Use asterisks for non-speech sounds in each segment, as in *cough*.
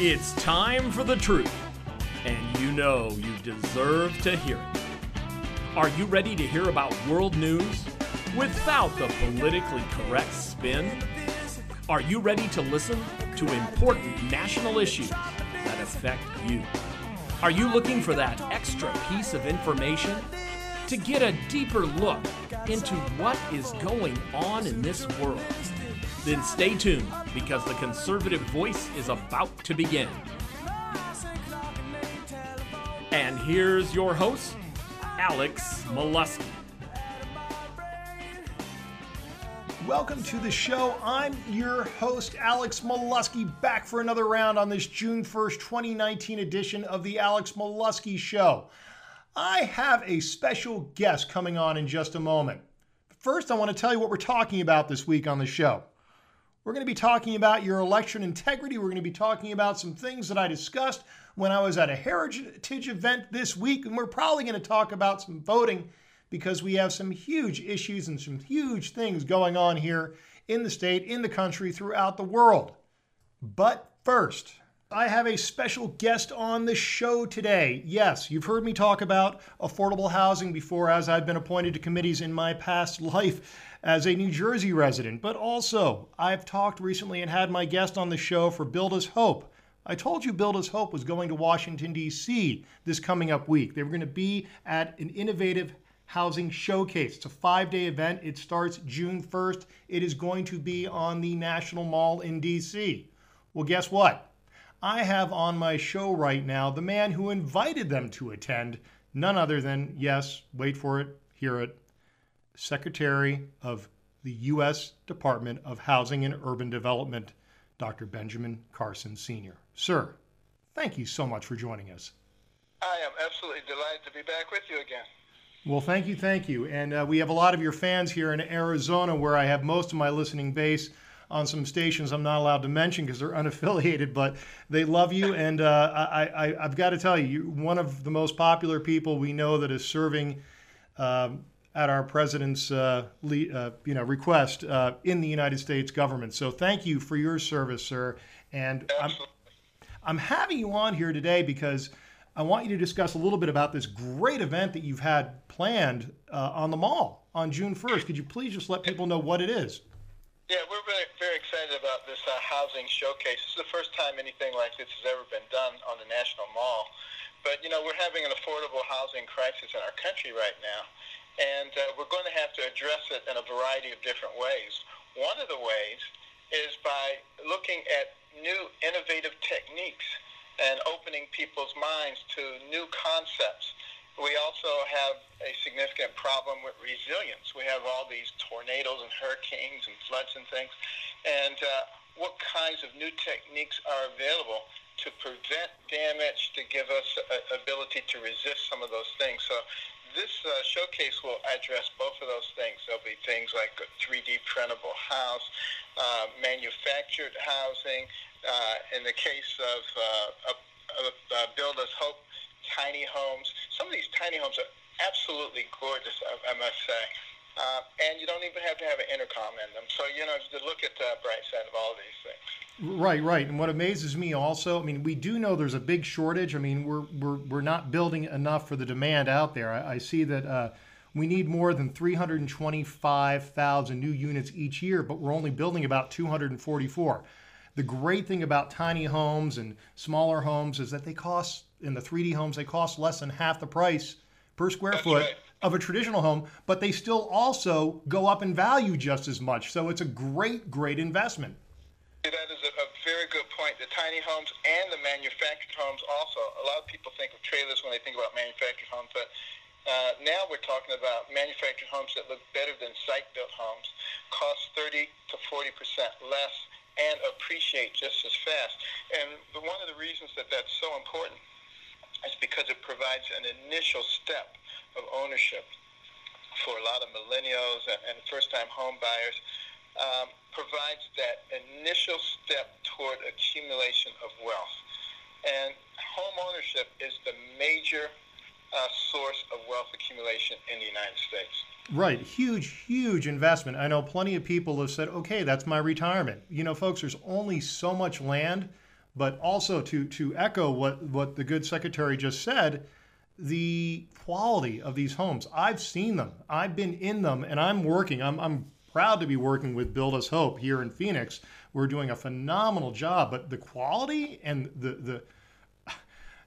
It's time for the truth, and you know you deserve to hear it. Are you ready to hear about world news without the politically correct spin? Are you ready to listen to important national issues that affect you? Are you looking for that extra piece of information to get a deeper look into what is going on in this world? Then stay tuned because the conservative voice is about to begin. And here's your host, Alex Meluskey. Welcome to the show. I'm your host, Alex Meluskey, back for another round on this June 1st, 2019 edition of The Alex Meluskey Show. I have a special guest coming on in just a moment. First, I want to tell you what we're talking about this week on the show. We're going to be talking about your election integrity. We're going to be talking about some things that I discussed when I was at a heritage event this week. And we're probably going to talk about some voting because we have some huge issues and some huge things going on here in the state, in the country, throughout the world. But first, I have a special guest on the show today. Yes, you've heard me talk about affordable housing before as I've been appointed to committees in my past *laughs* life as a New Jersey resident, but also I've talked recently and had my guest on the show for Build Us Hope. I told you Build Us Hope was going to Washington, D.C. this coming up week. They were going to be at an innovative housing showcase. It's a five day event. It starts June 1st. It is going to be on the National Mall in D.C. Well, guess what? I have on my show right now the man who invited them to attend, none other than, yes, wait for it, hear it, Secretary of the U.S. Department of Housing and Urban Development, Dr. Benjamin Carson Sr. Sir, thank you so much for joining us. I am absolutely delighted to be back with you again. Well, thank you, thank you. And uh, we have a lot of your fans here in Arizona, where I have most of my listening base on some stations I'm not allowed to mention because they're *laughs* unaffiliated, but they love you. And uh, I, I, have got to tell you, you're one of the most popular people we know that is serving um, at our president's uh, le- uh, you know request uh, in the United States government. So thank you for your service, sir. And I'm, I'm having you on here today because I want you to discuss a little bit about this great event that you've had planned uh, on the mall on June 1st. Could you please just let people know what it is? Yeah, we're very, excited about this uh, housing showcase. This is the first time anything like this has ever been done on the National Mall. But, you know, we're having an affordable housing crisis in our country right now and uh, we're going to have to address it in a variety of different ways. One of the ways is by looking at new innovative techniques and opening people's minds to new concepts. We also have a significant problem with resilience. We have all these tornadoes and hurricanes and floods and things. And uh, what kinds of new techniques are available to prevent damage, to give us a ability to resist some of those things. So this uh, showcase will address both of those things. There'll be things like a 3D printable house, uh, manufactured housing. Uh, in the case of, of uh, Build Us Hope, tiny homes. Some of these tiny homes are absolutely gorgeous, I, I must say. Uh, and you don't even have to have an intercom in them. So, you know, to look at the bright side of all of these things. Right, right. And what amazes me also, I mean, we do know there's a big shortage. I mean, we're we're we're not building enough for the demand out there. I, I see that uh, we need more than 325,000 new units each year, but we're only building about 244. The great thing about tiny homes and smaller homes is that they cost in the 3D homes they cost less than half the price per square That's foot. Right of a traditional home, but they still also go up in value just as much. So it's a great, great investment. That is a, a, very good point. The tiny homes and the manufactured homes also. A lot of people think of trailers when they think about manufactured homes, but uh, now we're talking about manufactured homes that look better than site-built homes, cost 30 to 40 percent less, and appreciate just as fast. And one of the reasons that that's so important is because it provides an initial step of ownership for a lot of millennials and, first-time home buyers um, provides that initial step toward accumulation of wealth. And home ownership is the major uh, source of wealth accumulation in the United States. Right, huge, huge investment. I know plenty of people have said, okay, that's my retirement. You know, folks, there's only so much land But also to to echo what what the good secretary just said, the quality of these homes. I've seen them. I've been in them, and I'm working. I'm I'm proud to be working with Build Us Hope here in Phoenix. We're doing a phenomenal job, but the quality and the the *sighs*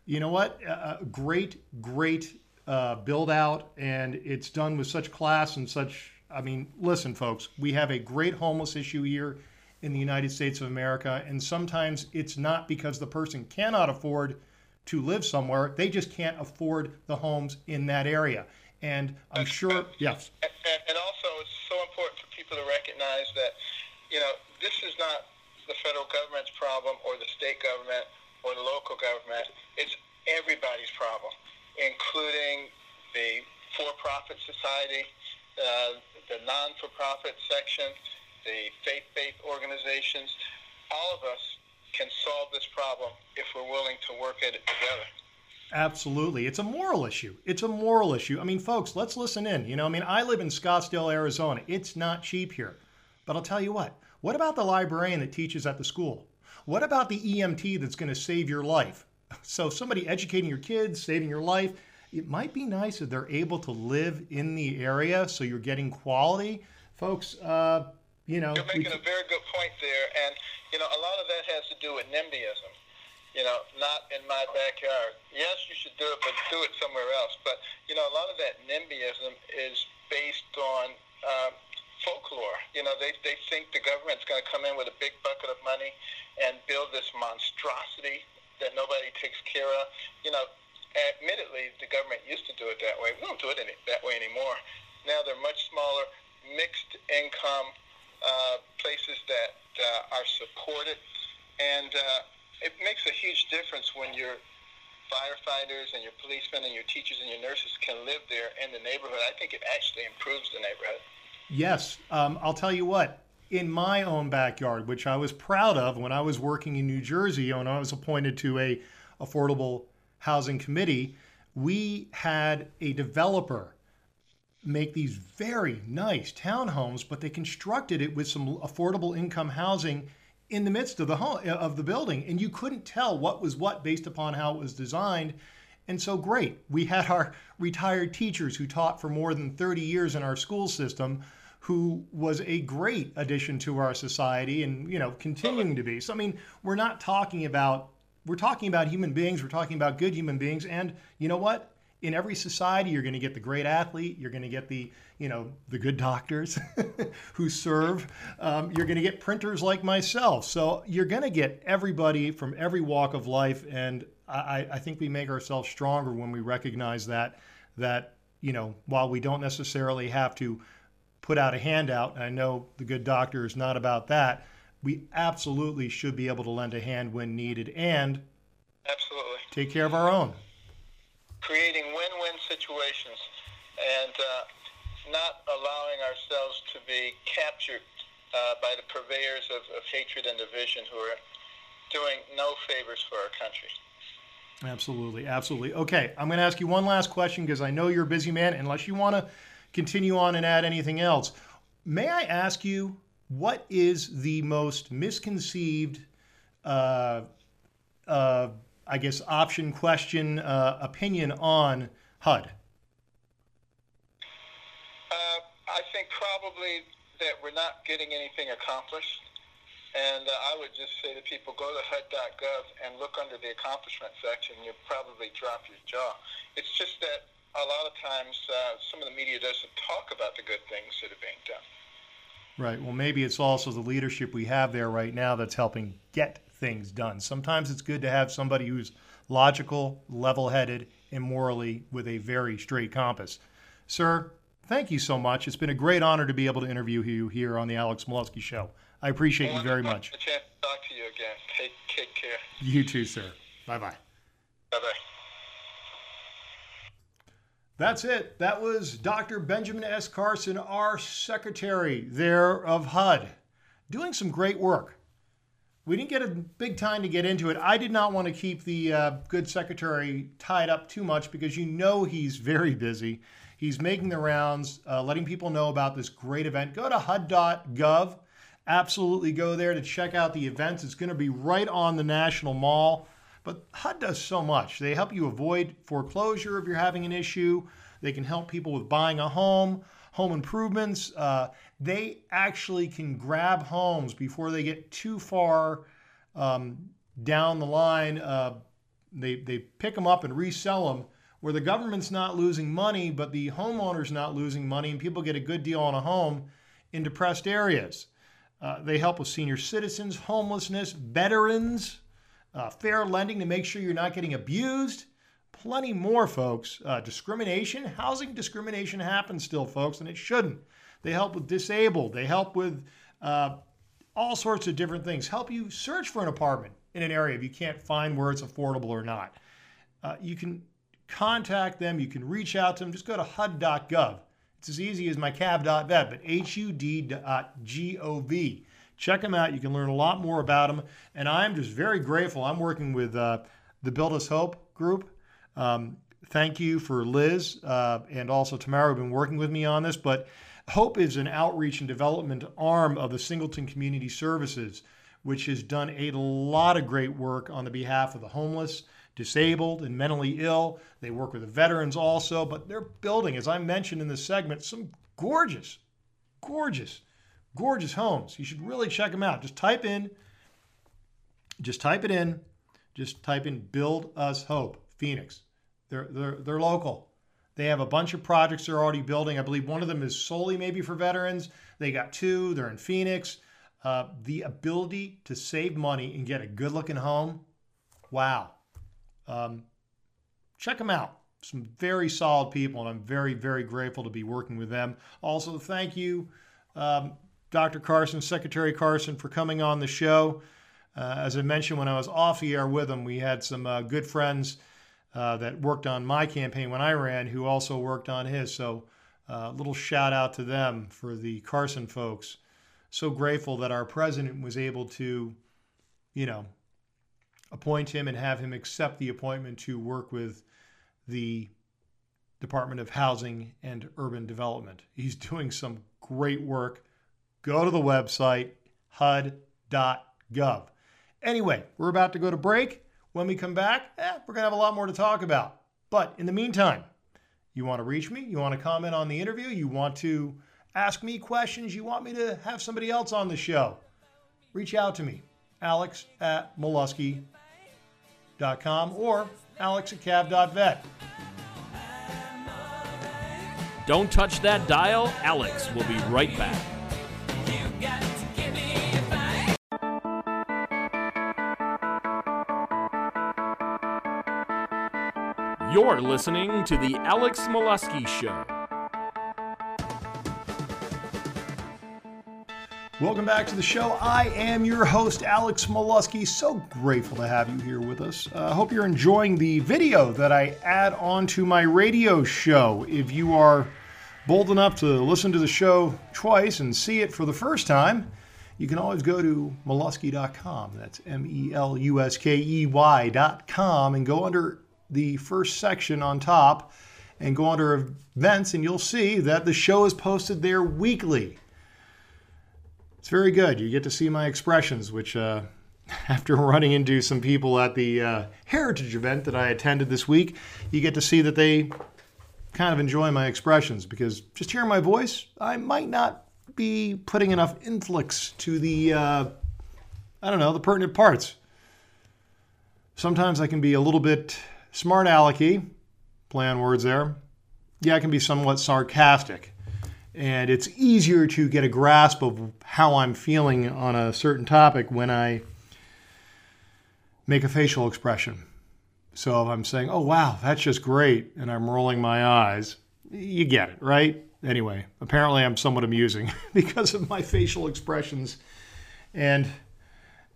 you know what? Uh, great, great uh, build out, and it's done with such class and such. I mean, listen, folks, we have a great homeless issue here in the United States of America, and sometimes it's not because the person cannot afford to live somewhere; they just can't afford the homes in that area. And I'm sure, yes. And, and also, it's so important for people to recognize that, you know, this is not the federal government's problem or the state government or the local government. It's everybody's problem including the for-profit society, uh, the non-for-profit section, the faith-based organizations. All of us can solve this problem if we're willing to work at it together. Absolutely. It's a moral issue. It's a moral issue. I mean, folks, let's listen in. You know, I mean, I live in Scottsdale, Arizona. It's not cheap here. But I'll tell you what, what about the librarian that teaches at the school? What about the EMT that's going to save your life? So, somebody educating your kids, saving your life, it might be nice if they're able to live in the area so you're getting quality. Folks, uh, you know. You're making a very good point there. And, you know, a lot of that has to do with NIMBYism. You know, not in my backyard. Yes, you should do it, but do it somewhere else. But, you know, a lot of that NIMBYism is based on um, folklore. You know, they, they think the government's going to come in with a big bucket of money and build this monstrosity that nobody takes care of. You know, admittedly, the government used to do it that way. We don't do it any, that way anymore. Now they're much smaller, mixed income uh, places that uh, are supported, and uh, it makes a huge difference when your firefighters and your policemen and your teachers and your nurses can live there in the neighborhood. I think it actually improves the neighborhood. Yes, um, I'll tell you what in my own backyard, which I was proud of when I was working in New Jersey and I was appointed to a affordable housing committee, we had a developer make these very nice townhomes, but they constructed it with some affordable income housing in the midst of the home, uh, of the building, and you couldn't tell what was what based upon how it was designed. And so great, we had our *laughs* retired teachers who taught for more than 30 years in our school system who was a great addition to our society and you know continuing to be. So i mean we're not talking about we're talking about human beings we're talking about good human beings and you know what? In every society you're going to get the great athlete you're going to get the you know the good doctors *laughs* who serve. Um, you're going to get printers like myself. So you're going to get everybody from every walk of life and I, I think we make ourselves stronger when we recognize that that you know while we don't necessarily have to put out a handout. And I know the good doctor is not about that. We absolutely should be able to lend a hand when needed and absolutely take care of our own. Creating win-win situations and uh, not allowing ourselves to be captured uh, by the purveyors of, of hatred and division who are doing no favors for our country. Absolutely, absolutely. Okay, I'm going to ask you one last question because I know you're a busy man. Unless you want to continue on and add anything else. May I ask you what is the most misconceived, uh, uh, I guess, option, question, uh, opinion on HUD? Uh, I think probably that we're not getting anything accomplished. And uh, I would just say to people, go to HUD.gov and look under the accomplishment section. You'll probably drop your jaw. It's just that a lot of times uh, some of the media doesn't talk about the good things that are being done. Right. Well, maybe it's also the leadership we have there right now that's helping get things done. Sometimes it's good to have somebody who's logical, level headed, and morally with a very straight compass. Sir, thank you so much. It's been a great honor to be able to interview you here on the Alex Meluskey Show. I appreciate well, you very much. A chance to talk to you again. Take, take care. You too, sir. Bye bye. Bye bye. That's it. That was Dr. Benjamin S. Carson, our secretary there of HUD, doing some great work. We didn't get a big time to get into it. I did not want to keep the uh, good secretary tied up too much because you know he's *laughs* very busy. He's making the rounds, uh, letting people know about this great event. Go to HUD.gov. absolutely go there to check out the events. It's going to be right on the National Mall. But HUD does so much. They help you avoid foreclosure if you're having an issue. They can help people with buying a home, home improvements. Uh, they actually can grab homes before they get too far um, down the line. Uh, they, they pick them up and resell them where the government's not losing money, but the homeowner's not losing money, and people get a good deal on a home in depressed areas. Uh, they help with senior citizens, homelessness, veterans, uh, fair lending to make sure you're not getting abused. Plenty more, folks. Uh, discrimination, housing discrimination happens still, folks, and it shouldn't. They help with disabled. They help with uh, all sorts of different things. Help you search for an apartment in an area if you can't find where it's affordable or not. Uh, you can contact them. You can reach out to them. Just go to HUD.gov. It's as easy as my cav.vet, but HUD.gov. Check them out. You can learn a lot more about them. And I'm just very grateful. I'm working with uh, the Build Us Hope group. Um, thank you for Liz uh, and also Tamara who've been working with me on this. But Hope is an outreach and development arm of the Singleton Community Services, which has done a lot of great work on the behalf of the homeless disabled and mentally ill. They work with the veterans also, but they're building, as I mentioned in this segment, some gorgeous, gorgeous, gorgeous homes. You should really check them out. Just type in, just type it in, just type in Build Us Hope, Phoenix. They're, they're, they're local. They have a bunch of projects they're already building. I believe one of them is solely maybe for veterans. They got two, they're in Phoenix. Uh, the ability to save money and get a good looking home, wow. Um, check them out. Some very solid people, and I'm very, very grateful to be working with them. Also, thank you, um, Dr. Carson, Secretary Carson, for coming on the show. Uh, as I mentioned when I was off the air with him, we had some uh, good friends uh, that worked on my campaign when I ran who also worked on his. So, a uh, little shout out to them for the Carson folks. So grateful that our president was able to, you know, appoint him and have him accept the appointment to work with the Department of Housing and Urban Development. He's doing some great work. Go to the website, hud.gov. Anyway, we're about to go to break. When we come back, eh, we're going to have a lot more to talk about. But in the meantime, you want to reach me? You want to comment on the interview? You want to ask me questions? You want me to have somebody else on the show? Reach out to me, alex at meluskey.com or alex at cav.vet. Don't touch that dial. Alex will be right back. You're listening to The Alex Meluskey Show. Welcome back to the show. I am your host, Alex Meluskey. So grateful to have you here with us. I uh, hope you're enjoying the video that I add on to my radio show. If you are bold enough to listen to the show twice and see it for the first time, you can always go to meluskey.com. That's M E L U S K E Y.com and go under the first section on top and go under events, and you'll see that the show is posted there weekly. It's very good. You get to see my expressions, which, uh, *laughs* after running into some people at the uh, heritage event that I attended this week, you get to see that they kind of enjoy my expressions because just hearing my voice, I might not be putting enough influx to the, uh, I don't know, the pertinent parts. Sometimes I can be a little bit Smart alecky, plan words there. Yeah, it can be somewhat sarcastic. And it's easier to get a grasp of how I'm feeling on a certain topic when I make a facial expression. So if I'm saying, oh, wow, that's just great, and I'm rolling my eyes, you get it, right? Anyway, apparently I'm somewhat amusing *laughs* because of my facial expressions and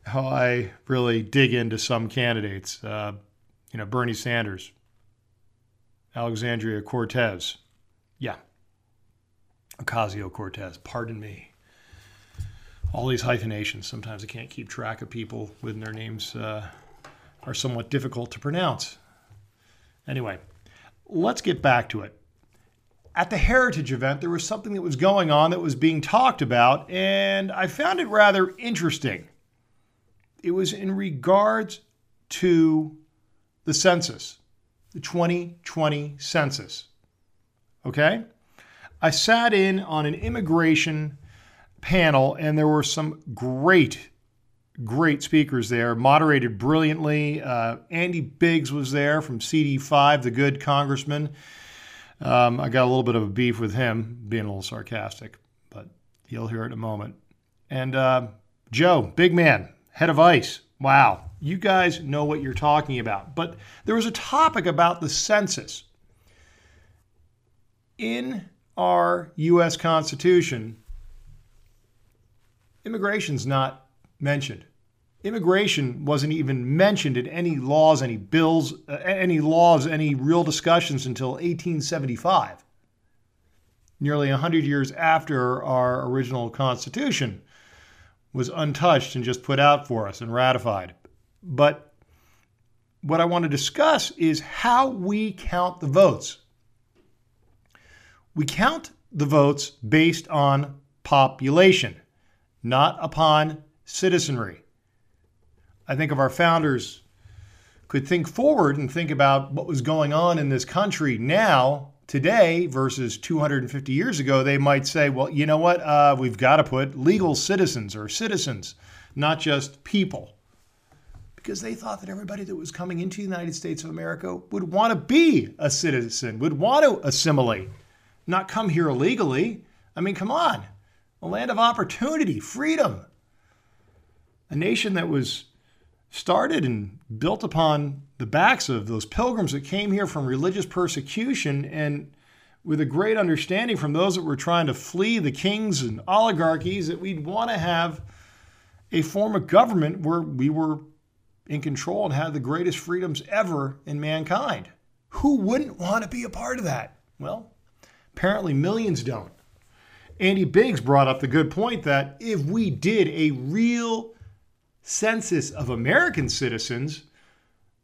how I really dig into some candidates. Uh, you know, Bernie Sanders, Alexandria Cortez. Yeah. Ocasio Cortez, pardon me. All these hyphenations. Sometimes I can't keep track of people when their names uh, are somewhat difficult to pronounce. Anyway, let's get back to it. at the Heritage event, there was something that was going on that was being talked about, and I found it rather interesting. It was in regards to the census, the 2020 census. Okay? I sat in on an immigration panel, and there were some great, great speakers there, moderated brilliantly. Uh, Andy Biggs was there from CD5, the good congressman. Um, I got a little bit of a beef with him, being a little sarcastic, but you'll hear it in a moment. And uh, Joe, big man, head of ICE. Wow, you guys know what you're talking about. But there was a topic about the census. In our U.S. Constitution, immigration's not mentioned. Immigration wasn't even mentioned in any laws, any bills, uh, any laws, any real discussions until 1875, nearly 100 years after our original Constitution was untouched and just put out for us and ratified. But what I want to discuss is how we count the votes. We count the votes based on population, not upon citizenry. I think of our founders could think forward and think about what was going on in this country now, today, versus 250 years ago, they might say, well, you know what? Uh, we've got to put legal citizens or citizens, not just people. Because they thought that everybody that was coming into the United States of America would want to be a citizen, would want to assimilate, not come here illegally. I mean, come on. A land of opportunity, freedom. A nation that was started and built upon the backs of those pilgrims that came here from religious persecution and with a great understanding from those that were trying to flee the kings and oligarchies that we'd want to have a form of government where we were in control and had the greatest freedoms ever in mankind. Who wouldn't want to be a part of that? Well, apparently millions don't. Andy Biggs brought up the good point that if we did a real census of American citizens,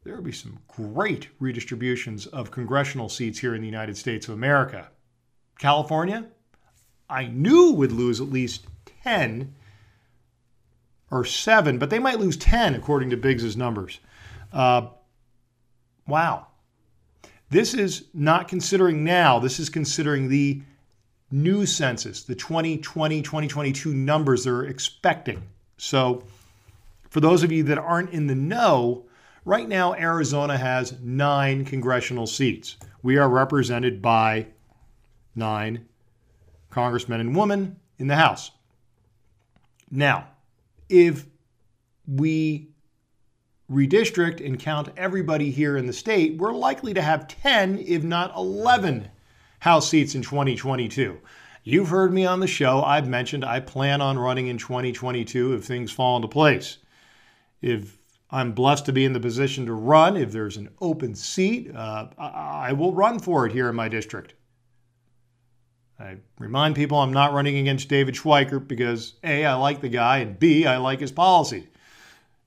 there would be some great redistributions of congressional seats here in the United States of America. California, I knew would lose at least 10 or 7, but they might lose 10 according to Biggs's numbers. Uh, wow. This is not considering now, this is considering the new census, the 2020 2022 numbers they're expecting. So, for those of you that aren't in the know, right now Arizona has nine congressional seats. We are represented by nine congressmen and women in the House. Now, if we redistrict and count everybody here in the state, we're likely to have 10, if not 11, House seats in 2022. You've heard me on the show. I've mentioned I plan on running in 2022 if things fall into place if I'm blessed to be in the position to run, if there's an open seat, uh, I will run for it here in my district. I remind people I'm not running against David Schweikert because A, I like the guy, and B, I like his policy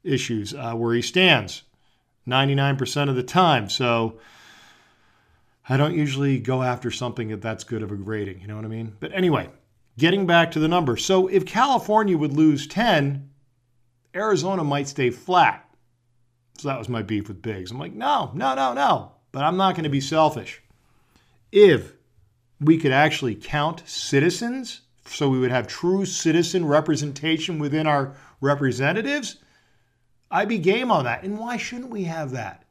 issues uh, where he stands 99% of the time. So I don't usually go after something that that's good of a grading. You know what I mean? But anyway, getting back to the numbers. So if California would lose 10, Arizona might stay flat. So that was my beef with Biggs. I'm like, no, no, no, no. But I'm not going to be selfish. If we could actually count citizens, so we would have true citizen representation within our representatives, I'd be game on that. And why shouldn't we have that?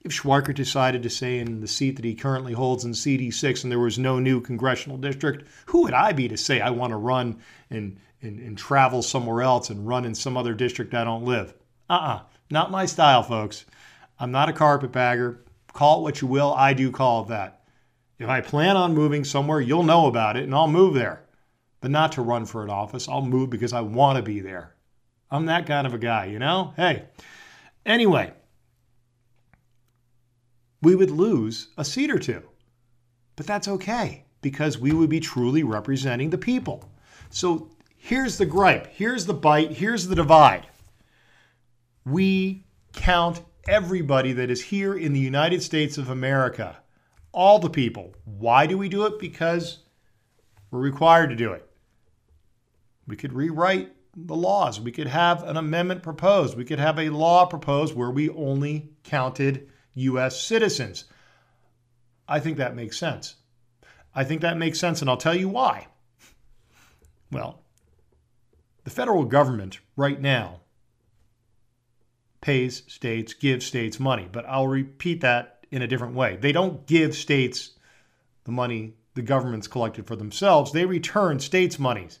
If Schweikert decided to stay in the seat that he currently holds in CD6 and there was no new congressional district, who would I be to say I want to run and and, and travel somewhere else and run in some other district I don't live. Uh uh-uh, uh not my style, folks. I'm not a carpetbagger. Call it what you will. I do call it that. If I plan on moving somewhere, you'll know about it and I'll move there. But not to run for an office. I'll move because I want to be there. I'm that kind of a guy, you know? Hey. Anyway, we would lose a seat or two. But that's okay because we would be truly representing the people. So Here's the gripe, here's the bite, here's the divide. We count everybody that is here in the United States of America, all the people. Why do we do it? Because we're required to do it. We could rewrite the laws. We could have an amendment proposed. We could have a law proposed where we only counted U.S. citizens. I think that makes sense. I think that makes sense, and I'll tell you why. Well, the federal government right now pays states, gives states money, but I'll repeat that in a different way. They don't give states the money the government's collected for themselves, they return states' monies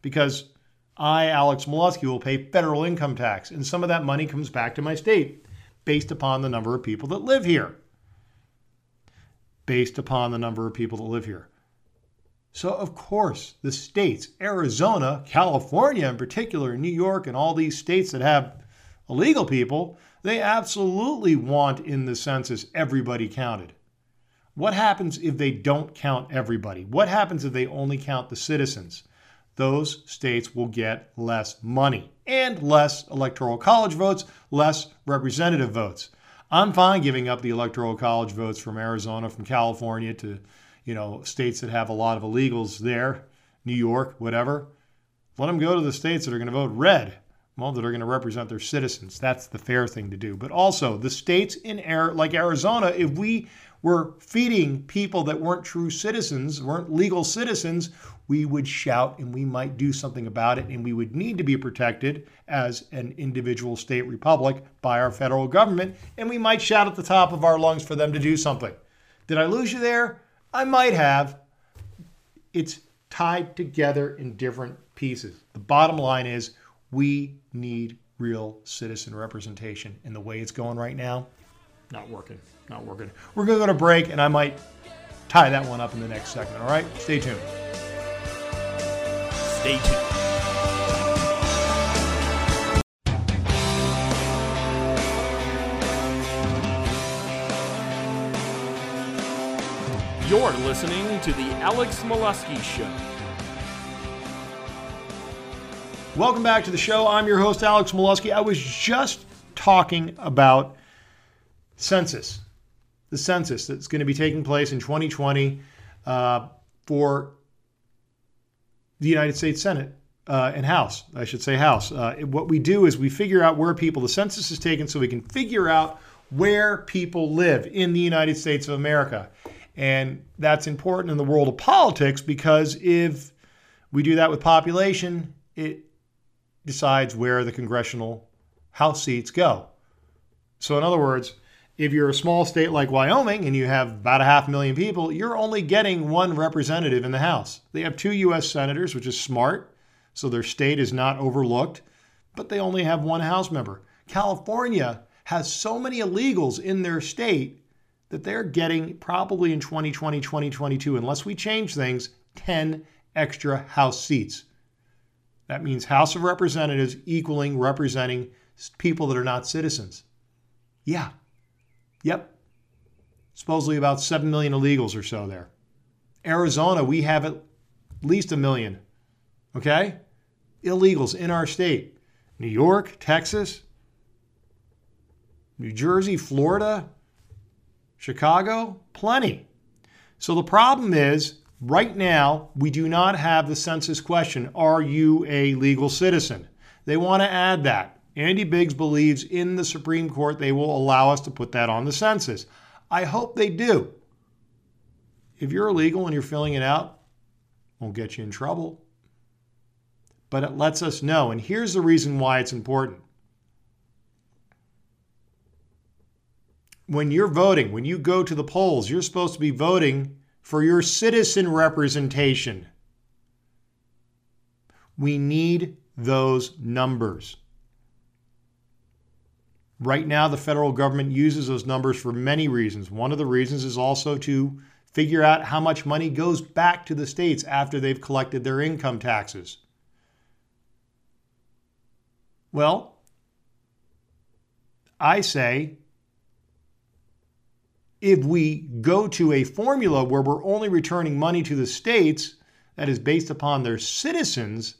because I, Alex Meluskey, will pay federal income tax, and some of that money comes back to my state based upon the number of people that live here. Based upon the number of people that live here. So, of course, the states, Arizona, California in particular, New York, and all these states that have illegal people, they absolutely want in the census everybody counted. What happens if they don't count everybody? What happens if they only count the citizens? Those states will get less money and less electoral college votes, less representative votes. I'm fine giving up the electoral college votes from Arizona, from California to, you know, states that have a lot of illegals there, New York, whatever. Let them go to the states that are going to vote red well, that are going to represent their citizens. That's the fair thing to do. But also, the states in air like Arizona, if we were feeding people that weren't true citizens, weren't legal citizens, we would shout and we might do something about it, and we would need to be protected as an individual state republic by our federal government, and we might shout at the top of our lungs for them to do something. Did I lose you there? I might have. It's tied together in different pieces. The bottom line is we need real citizen representation. And the way it's going right now, not working. Not working. We're going to go to break, and I might tie that one up in the next segment. All right? Stay tuned. Stay tuned. You're listening to The Alex Meluskey Show. Welcome back to the show. I'm your host, Alex Meluskey. I was just talking about census, the census that's going to be taking place in 2020 uh, for the United States Senate uh, and House, I should say House. Uh, what we do is we figure out where people, the census is taken so we can figure out where people live in the United States of America. And that's important in the world of politics because if we do that with population, it decides where the congressional House seats go. So, in other words, if you're a small state like Wyoming and you have about a half million people, you're only getting one representative in the House. They have two U.S. senators, which is smart, so their state is not overlooked, but they only have one House member. California has so many illegals in their state that they're getting probably in 2020, 2022, unless we change things, 10 extra House seats. That means House of Representatives equaling representing people that are not citizens. Yeah. Yep. Supposedly about 7 million illegals or so there. Arizona, we have at least a million. Okay? Illegals in our state. New York, Texas, New Jersey, Florida, Chicago, plenty. So the problem is Right now, we do not have the census question Are you a legal citizen? They want to add that. Andy Biggs believes in the Supreme Court they will allow us to put that on the census. I hope they do. If you're illegal and you're filling it out, won't get you in trouble. But it lets us know. And here's the reason why it's important. When you're voting, when you go to the polls, you're supposed to be voting for your citizen representation. We need those numbers. Right now, the federal government uses those numbers for many reasons. One of the reasons is also to figure out how much money goes back to the states after they've collected their income taxes. Well, I say if we go to a formula where we're only returning money to the states that is based upon their citizens,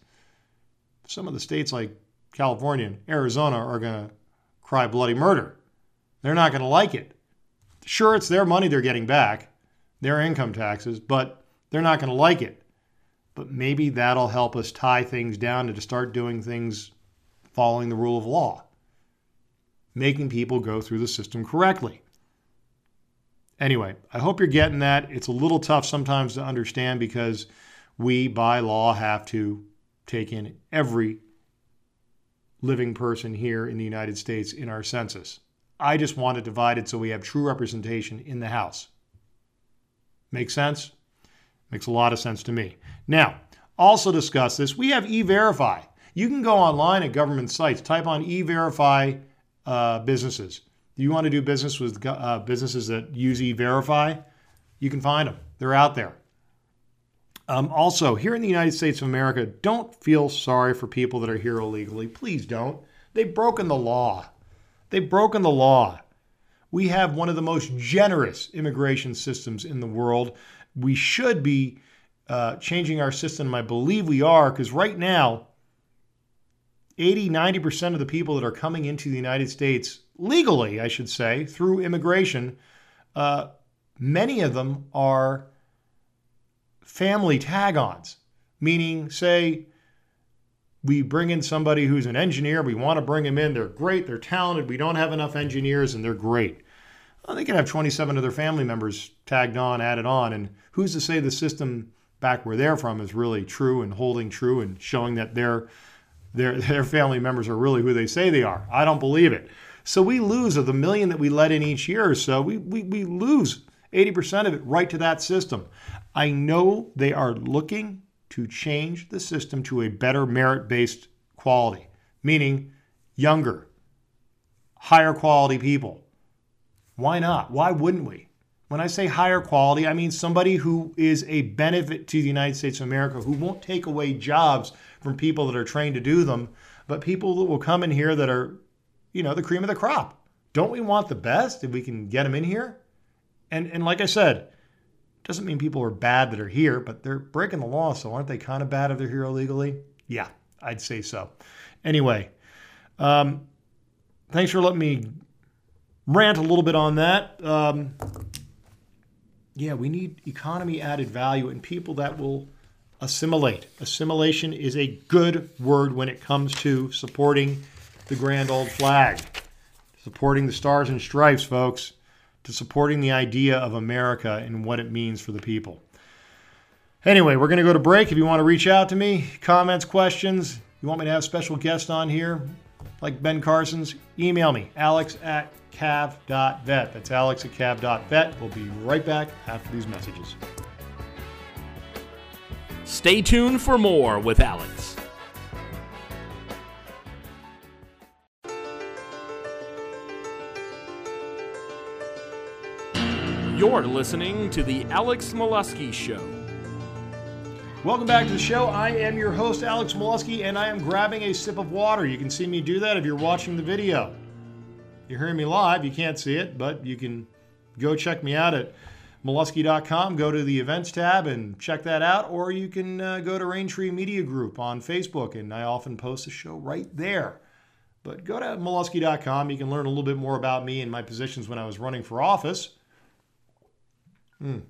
some of the states like California and Arizona are going to cry bloody murder. They're not going to like it. Sure, it's their money they're getting back, their income taxes, but they're not going to like it. But maybe that'll help us tie things down and to start doing things following the rule of law, making people go through the system correctly. Anyway, I hope you're getting that. It's a little tough sometimes to understand because we, by law, have to take in every living person here in the United States in our census. I just want it divided so we have true representation in the House. Make sense? Makes a lot of sense to me. Now, also discuss this. We have e verify. You can go online at government sites, type on e verify uh, businesses. You want to do business with uh, businesses that use e verify? You can find them, they're out there. Um, also, here in the United States of America, don't feel sorry for people that are here illegally. Please don't. They've broken the law. They've broken the law. We have one of the most generous immigration systems in the world. We should be uh, changing our system. I believe we are, because right now, 80, 90% of the people that are coming into the United States legally, I should say, through immigration, uh, many of them are family tag ons, meaning, say, we bring in somebody who's an engineer, we want to bring them in, they're great, they're talented, we don't have enough engineers, and they're great. Well, they can have 27 other family members tagged on, added on, and who's to say the system back where they're from is really true and holding true and showing that their their *laughs* their family members are really who they say they are. I don't believe it. So we lose of the million that we let in each year or so, we, we, we lose 80% of it right to that system. I know they are looking to change the system to a better merit based quality, meaning younger, higher quality people. Why not? Why wouldn't we? When I say higher quality, I mean somebody who is a benefit to the United States of America, who won't take away jobs from people that are trained to do them, but people that will come in here that are, you know, the cream of the crop. Don't we want the best if we can get them in here? And and like I said, doesn't mean people are bad that are here, but they're breaking the law, so aren't they kind of bad if they're here illegally? Yeah, I'd say so. Anyway, um, thanks for letting me rant a little bit on that. Um, yeah, we need economy added value and people that will assimilate. Assimilation is a good word when it comes to supporting the grand old flag, supporting the stars and stripes, folks to supporting the idea of America and what it means for the people. Anyway, we're going to go to break. If you want to reach out to me, comments, questions, you want me to have special guests on here, like Ben Carson's, email me, alex at cav.vet. That's alex at cav.vet. We'll be right back after these messages. Stay tuned for more with Alex. You're listening to The Alex Meluskey Show. Welcome back to the show. I am your host, Alex Meluskey, and I am grabbing a sip of water. You can see me do that if you're watching the video. You're hearing me live, you can't see it, but you can go check me out at meluskey.com. Go to the events tab and check that out, or you can uh, go to Raintree Media Group on Facebook, and I often post the show right there. But go to meluskey.com. You can learn a little bit more about me and my positions when I was running for office. Mm.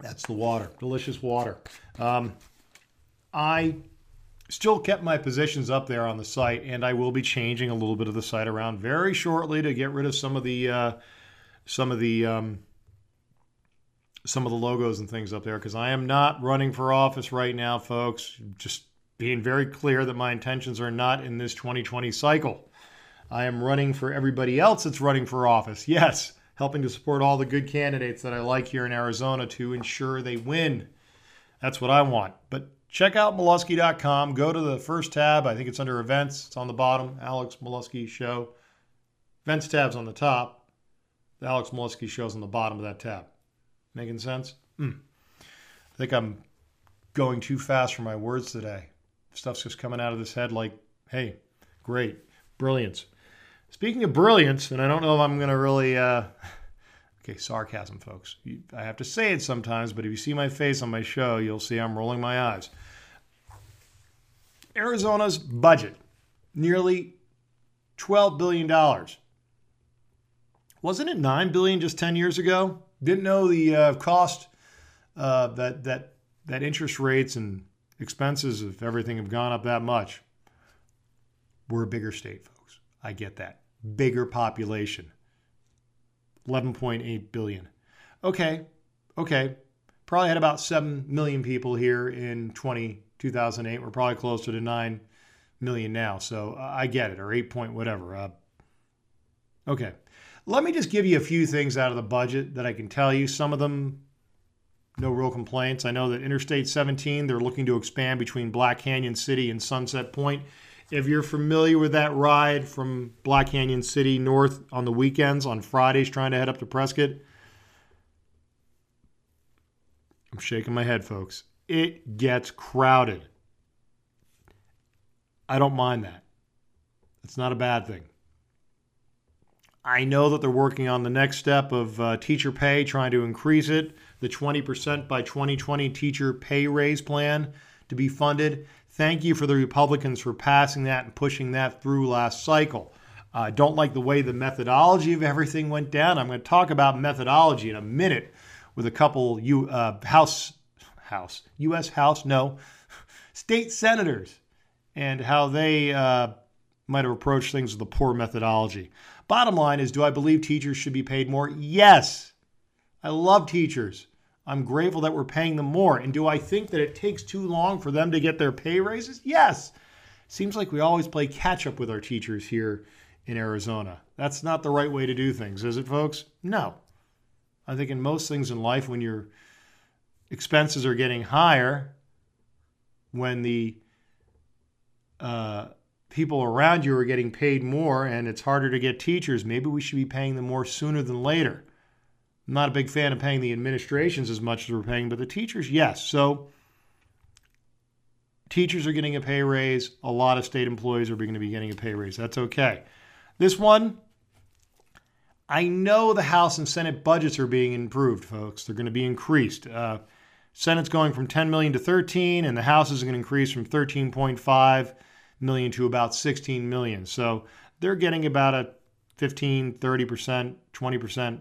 That's the water, delicious water. Um, I still kept my positions up there on the site, and I will be changing a little bit of the site around very shortly to get rid of some of the uh, some of the um, some of the logos and things up there because I am not running for office right now, folks. Just being very clear that my intentions are not in this 2020 cycle. I am running for everybody else that's running for office. Yes, helping to support all the good candidates that I like here in Arizona to ensure they win. That's what I want. But check out Meluskey.com. Go to the first tab. I think it's under events. It's on the bottom. Alex Meluskey Show. Events tab's on the top. The Alex Meluskey Show's on the bottom of that tab. Making sense? Mm. I think I'm going too fast for my words today. Stuff's just coming out of this head like, hey, great, brilliance. Speaking of brilliance, and I don't know if I'm going to really. Uh, okay, sarcasm, folks. I have to say it sometimes, but if you see my face on my show, you'll see I'm rolling my eyes. Arizona's budget, nearly $12 billion. Wasn't it 9 billion just 10 years ago? Didn't know the uh, cost uh, that that that interest rates and expenses of everything have gone up that much. We're a bigger state, folks. I get that. Bigger population. 11.8 billion. Okay, okay. Probably had about 7 million people here in 20, 2008. We're probably closer to 9 million now. So I get it, or 8 point whatever. Uh, okay. Let me just give you a few things out of the budget that I can tell you. Some of them, no real complaints. I know that Interstate 17, they're looking to expand between Black Canyon City and Sunset Point. If you're familiar with that ride from Black Canyon City north on the weekends, on Fridays, trying to head up to Prescott, I'm shaking my head, folks. It gets crowded. I don't mind that. It's not a bad thing. I know that they're working on the next step of uh, teacher pay, trying to increase it, the 20% by 2020 teacher pay raise plan to be funded. Thank you for the Republicans for passing that and pushing that through last cycle. I uh, don't like the way the methodology of everything went down. I'm going to talk about methodology in a minute with a couple U, uh, House, House, U.S. House, no, state senators, and how they uh, might have approached things with a poor methodology. Bottom line is, do I believe teachers should be paid more? Yes. I love teachers. I'm grateful that we're paying them more. And do I think that it takes too long for them to get their pay raises? Yes. Seems like we always play catch up with our teachers here in Arizona. That's not the right way to do things, is it, folks? No. I think in most things in life, when your expenses are getting higher, when the uh, people around you are getting paid more and it's harder to get teachers, maybe we should be paying them more sooner than later. I'm not a big fan of paying the administrations as much as we're paying, but the teachers, yes. So teachers are getting a pay raise. A lot of state employees are going to be getting a pay raise. That's okay. This one, I know the House and Senate budgets are being improved, folks. They're going to be increased. Uh, Senate's going from 10 million to 13, and the House is going to increase from 13.5 million to about 16 million. So they're getting about a 15, 30%, 20%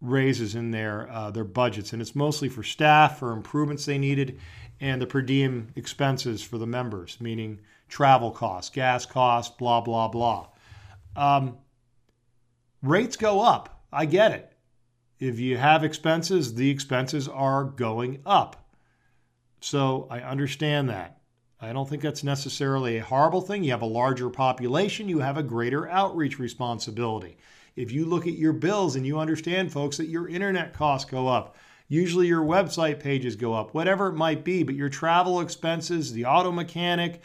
raises in their uh, their budgets, and it's mostly for staff for improvements they needed, and the per diem expenses for the members, meaning travel costs, gas costs, blah blah blah. Um, rates go up. I get it. If you have expenses, the expenses are going up. So I understand that. I don't think that's necessarily a horrible thing. You have a larger population, you have a greater outreach responsibility. If you look at your bills and you understand, folks, that your internet costs go up, usually your website pages go up, whatever it might be, but your travel expenses, the auto mechanic,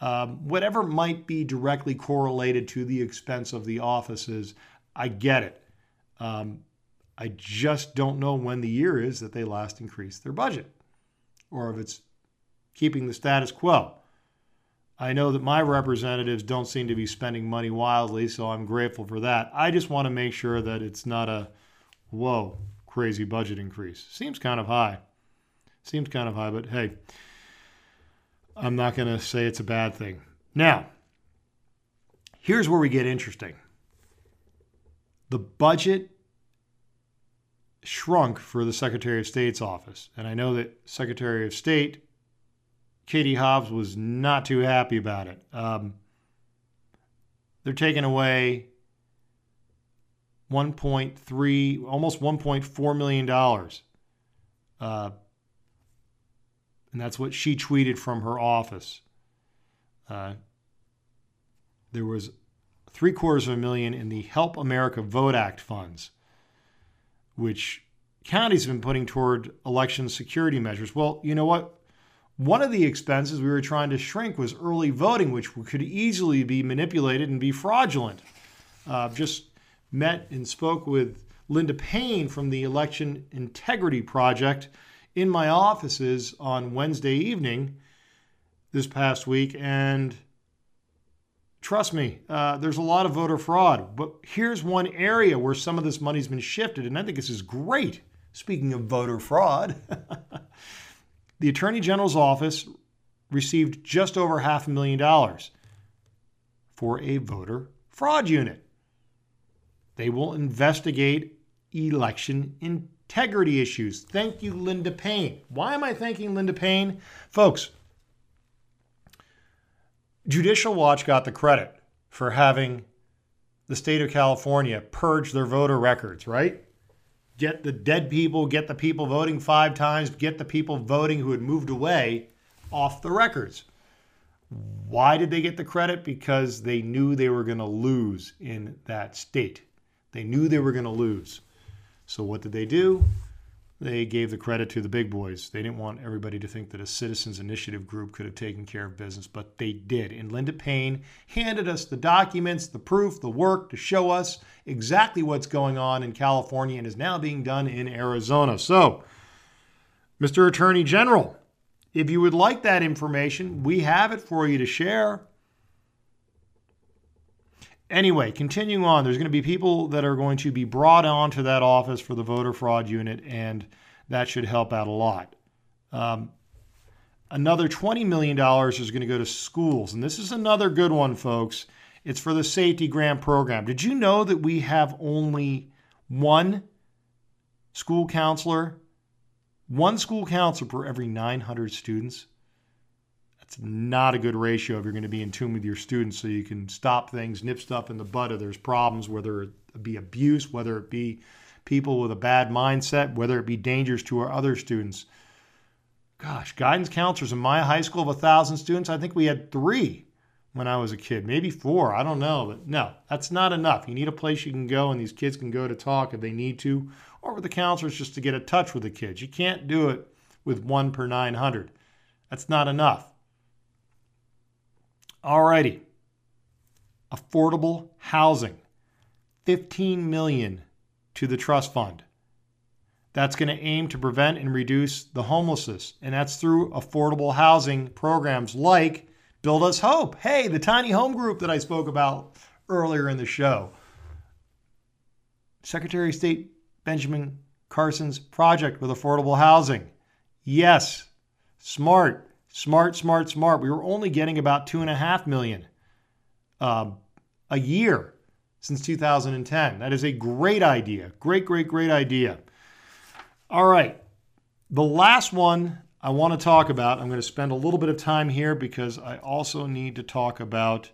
um, whatever might be directly correlated to the expense of the offices, I get it. Um, I just don't know when the year is that they last increase their budget or if it's keeping the status quo. I know that my representatives don't seem to be spending money wildly, so I'm grateful for that. I just want to make sure that it's not a whoa, crazy budget increase. Seems kind of high. Seems kind of high, but hey, I'm not going to say it's a bad thing. Now, here's where we get interesting the budget shrunk for the Secretary of State's office. And I know that Secretary of State Katie Hobbs was not too happy about it. Um, they're taking away 1.3, almost 1.4 million dollars, uh, and that's what she tweeted from her office. Uh, there was three quarters of a million in the Help America Vote Act funds, which counties have been putting toward election security measures. Well, you know what? One of the expenses we were trying to shrink was early voting, which could easily be manipulated and be fraudulent. Uh, just met and spoke with Linda Paine from the Election Integrity Project in my offices on Wednesday evening this past week, and Trust me, uh, there's a lot of voter fraud. But here's one area where some of this money's been shifted, and I think this is great. Speaking of voter fraud, *laughs* the Attorney General's office received just over half a million dollars for a voter fraud unit. They will investigate election integrity issues. Thank you, Linda Paine. Why am I thanking Linda Paine? Folks, Judicial Watch got the credit for having the state of California purge their voter records, right? Get the dead people, get the people voting five times, get the people voting who had moved away off the records. Why did they get the credit? Because they knew they were going to lose in that state. They knew they were going to lose. So what did they do? They gave the credit to the big boys. They didn't want everybody to think that a citizens initiative group could have taken care of business, but they did. And Linda Paine handed us the documents, the proof, the work to show us exactly what's going on in California and is now being done in Arizona. So, Mr. Attorney General, if you would like that information, we have it for you to share. Anyway, continuing on, there's going to be people that are going to be brought onto that office for the voter fraud unit, and that should help out a lot. Um, another $20 million is going to go to schools, and this is another good one, folks. It's for the safety grant program. Did you know that we have only one school counselor, one school counselor per every 900 students? That's not a good ratio if you're going to be in tune with your students so you can stop things, nip stuff in the bud if there's problems, whether it be abuse, whether it be people with a bad mindset, whether it be dangers to our other students. Gosh, guidance counselors in my high school of a thousand students, I think we had three when I was a kid, maybe four. I don't know, but no, that's not enough. You need a place you can go and these kids can go to talk if they need to, or with the counselors just to get in touch with the kids. You can't do it with one per 900. That's not enough. Alrighty. Affordable housing. 15 million to the trust fund. That's going to aim to prevent and reduce the homelessness, and that's through affordable housing programs like Build Us Hope. Hey, the tiny home group that I spoke about earlier in the show. Secretary of State Benjamin Carson's project with affordable housing. Yes, smart. Smart, smart, smart. We were only getting about two and a half million um, a year since 2010. That is a great idea. Great, great, great idea. All right. The last one I want to talk about, I'm going to spend a little bit of time here because I also need to talk about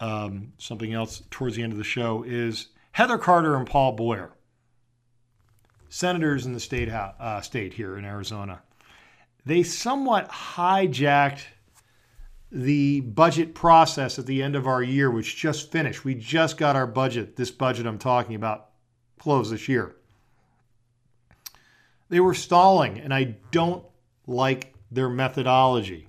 um, something else towards the end of the show is Heather Carter and Paul Boyer, senators in the state, uh, state here in Arizona they somewhat hijacked the budget process at the end of our year, which just finished. We just got our budget, this budget I'm talking about, closed this year. They were stalling, and I don't like their methodology.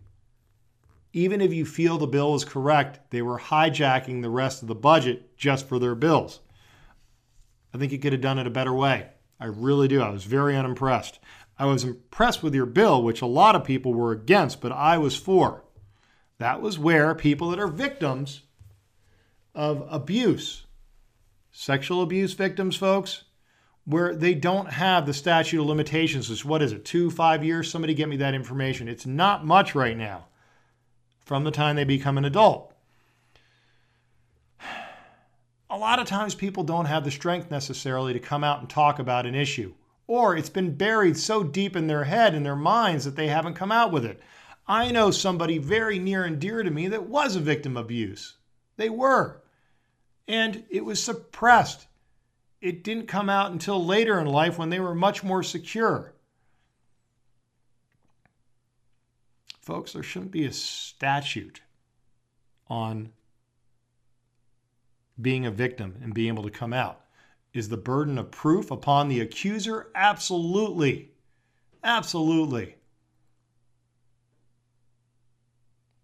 Even if you feel the bill is correct, they were hijacking the rest of the budget just for their bills. I think you could have done it a better way. I really do. I was very unimpressed. I was impressed with your bill, which a lot of people were against, but I was for. That was where people that are victims of abuse, sexual abuse victims, folks, where they don't have the statute of limitations. Is what is it, two, five years? Somebody get me that information. It's not much right now from the time they become an adult. A lot of times people don't have the strength necessarily to come out and talk about an issue or it's been buried so deep in their head and their minds that they haven't come out with it. I know somebody very near and dear to me that was a victim of abuse. They were. And it was suppressed. It didn't come out until later in life when they were much more secure. Folks, there shouldn't be a statute on being a victim and being able to come out. Is the burden of proof upon the accuser? Absolutely. Absolutely.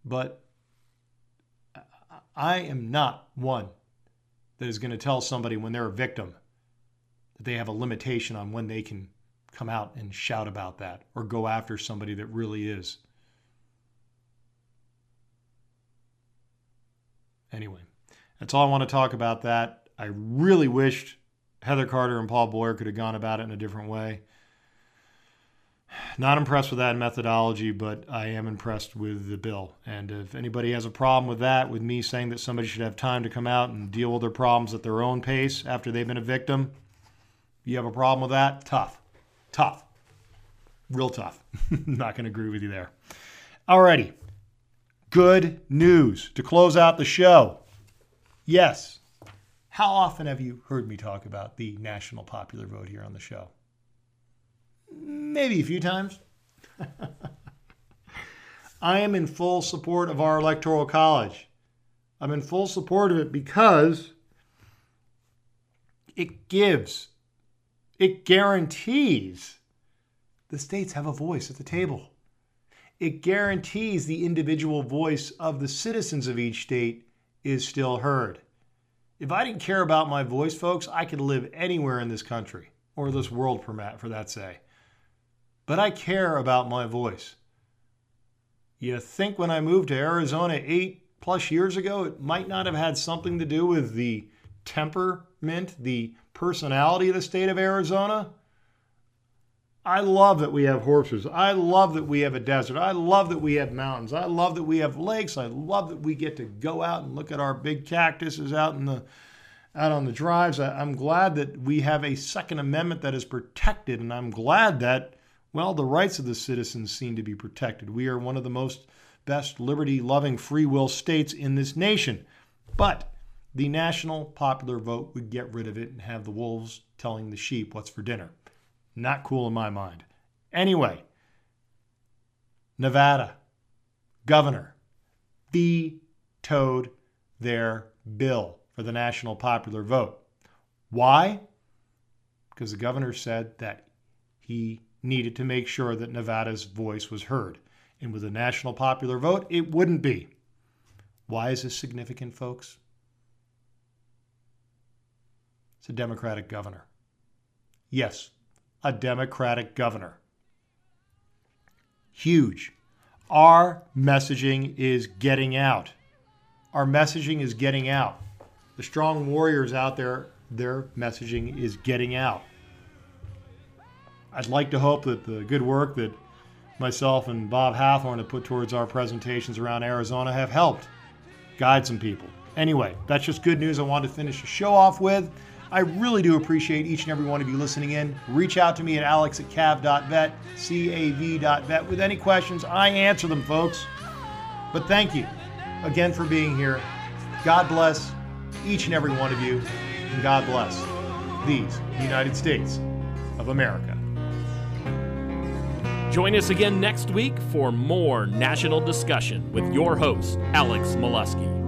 But I am not one that is going to tell somebody when they're a victim that they have a limitation on when they can come out and shout about that or go after somebody that really is. Anyway, that's all I want to talk about that. I really wished Heather Carter and Paul Boyer could have gone about it in a different way. Not impressed with that methodology, but I am impressed with the bill. And if anybody has a problem with that, with me saying that somebody should have time to come out and deal with their problems at their own pace after they've been a victim, You have a problem with that? Tough. Tough. Real tough. *laughs* Not going to agree with you there. Alrighty. Good news to close out the show. Yes. How often have you heard me talk about the national popular vote here on the show? Maybe a few times. *laughs* I am in full support of our electoral college. I'm in full support of it because it gives, it guarantees the states have a voice at the table. It guarantees the individual voice of the citizens of each state is still heard. If I didn't care about my voice, folks, I could live anywhere in this country or this world for Matt, for that say. But I care about my voice. You think when I moved to Arizona eight plus years ago, it might not have had something to do with the temperament, the personality of the state of Arizona? I love that we have horses. I love that we have a desert. I love that we have mountains. I love that we have lakes. I love that we get to go out and look at our big cactuses out in the out on the drives. I, am glad that we have a Second Amendment that is protected, and I'm glad that well, the rights of the citizens seem to be protected. We are one of the most best liberty loving free will states in this nation. But the national popular vote would get rid of it and have the wolves telling the sheep what's for dinner. Not cool in my mind. Anyway, Nevada governor vetoed their bill for the national popular vote. Why? Because the governor said that he needed to make sure that Nevada's voice was heard. And with a national popular vote, it wouldn't be. Why is this significant, folks? It's a Democratic governor. Yes, a Democratic governor. Huge. Our messaging is getting out. Our messaging is getting out. The strong warriors out there, their messaging is getting out. I'd like to hope that the good work that myself and Bob Hathorn have put towards our presentations around Arizona have helped guide some people. Anyway, that's just good news I wanted to finish the show off with. I really do appreciate each and every one of you listening in. Reach out to me at alex at cav.vet, C-A-V.vet with any questions. I answer them, folks. But thank you again for being here. God bless each and every one of you, and God bless these United States of America. Join us again next week for more national discussion with your host, Alex Meluskey.